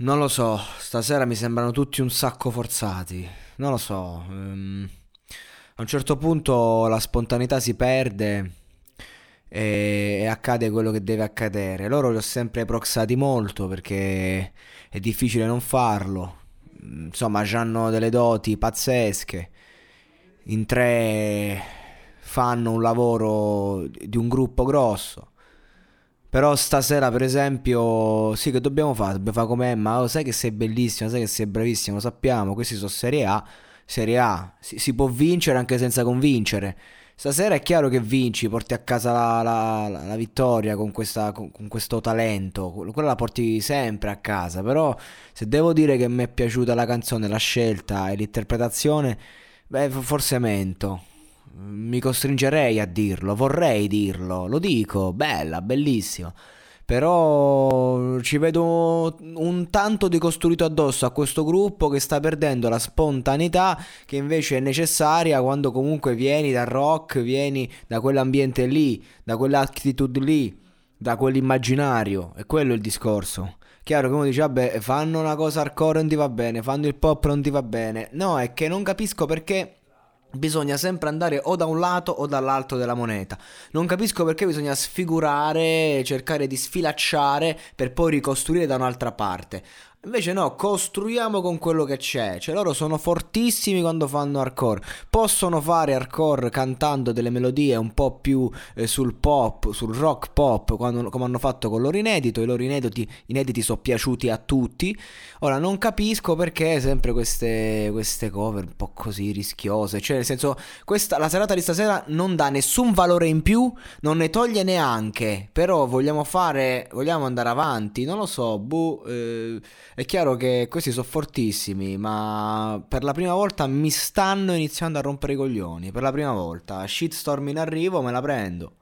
Non lo so, stasera mi sembrano tutti un sacco forzati. Non lo so. ehm, a un certo punto la spontaneità si perde e, e accade quello che deve accadere. Loro li ho sempre proxati molto perché è difficile non farlo. Mm, Insomma, hanno delle doti pazzesche. In tre fanno un lavoro di un gruppo grosso. Però stasera, per esempio, sì, che dobbiamo fare? Dobbiamo fare come Emma. Oh, sai che sei bellissima, sai che sei bravissima, lo sappiamo. Questi sono Serie A. Serie A. Si, si può vincere anche senza convincere. Stasera è chiaro che vinci, porti a casa la, la- la- la vittoria con, questa- con- con questo talento. Quella la porti sempre a casa. Però, se devo dire che mi è piaciuta la canzone, la scelta e l'interpretazione, beh, forse mento. Mi costringerei a dirlo, vorrei dirlo, lo dico, bella, bellissima. Però ci vedo un tanto di costruito addosso a questo gruppo che sta perdendo la spontaneità che invece è necessaria quando comunque vieni dal rock, vieni da quell'ambiente lì, da quell'attitude lì, da quell'immaginario. E quello è il discorso. Chiaro che uno dice, vabbè, fanno una cosa hardcore non ti va bene, fanno il pop non ti va bene. No, è che non capisco perché bisogna sempre andare o da un lato o dall'altro della moneta. Non capisco perché bisogna sfigurare, cercare di sfilacciare per poi ricostruire da un'altra parte. Invece no, costruiamo con quello che c'è. Cioè loro sono fortissimi quando fanno hardcore. Possono fare hardcore cantando delle melodie un po' più eh, sul pop, sul rock pop, quando- come hanno fatto con loro inedito. I loro inediti, inediti sono piaciuti a tutti. Ora non capisco perché sempre queste, queste cover un po' così rischiose. Cioè, nel senso, questa, la serata di stasera non dà nessun valore in più, non ne toglie neanche. Però vogliamo fare, vogliamo andare avanti. Non lo so, boh. eh, è chiaro che questi sono fortissimi, ma per la prima volta mi stanno iniziando a rompere i coglioni. Per la prima volta, shitstorm in arrivo, me la prendo.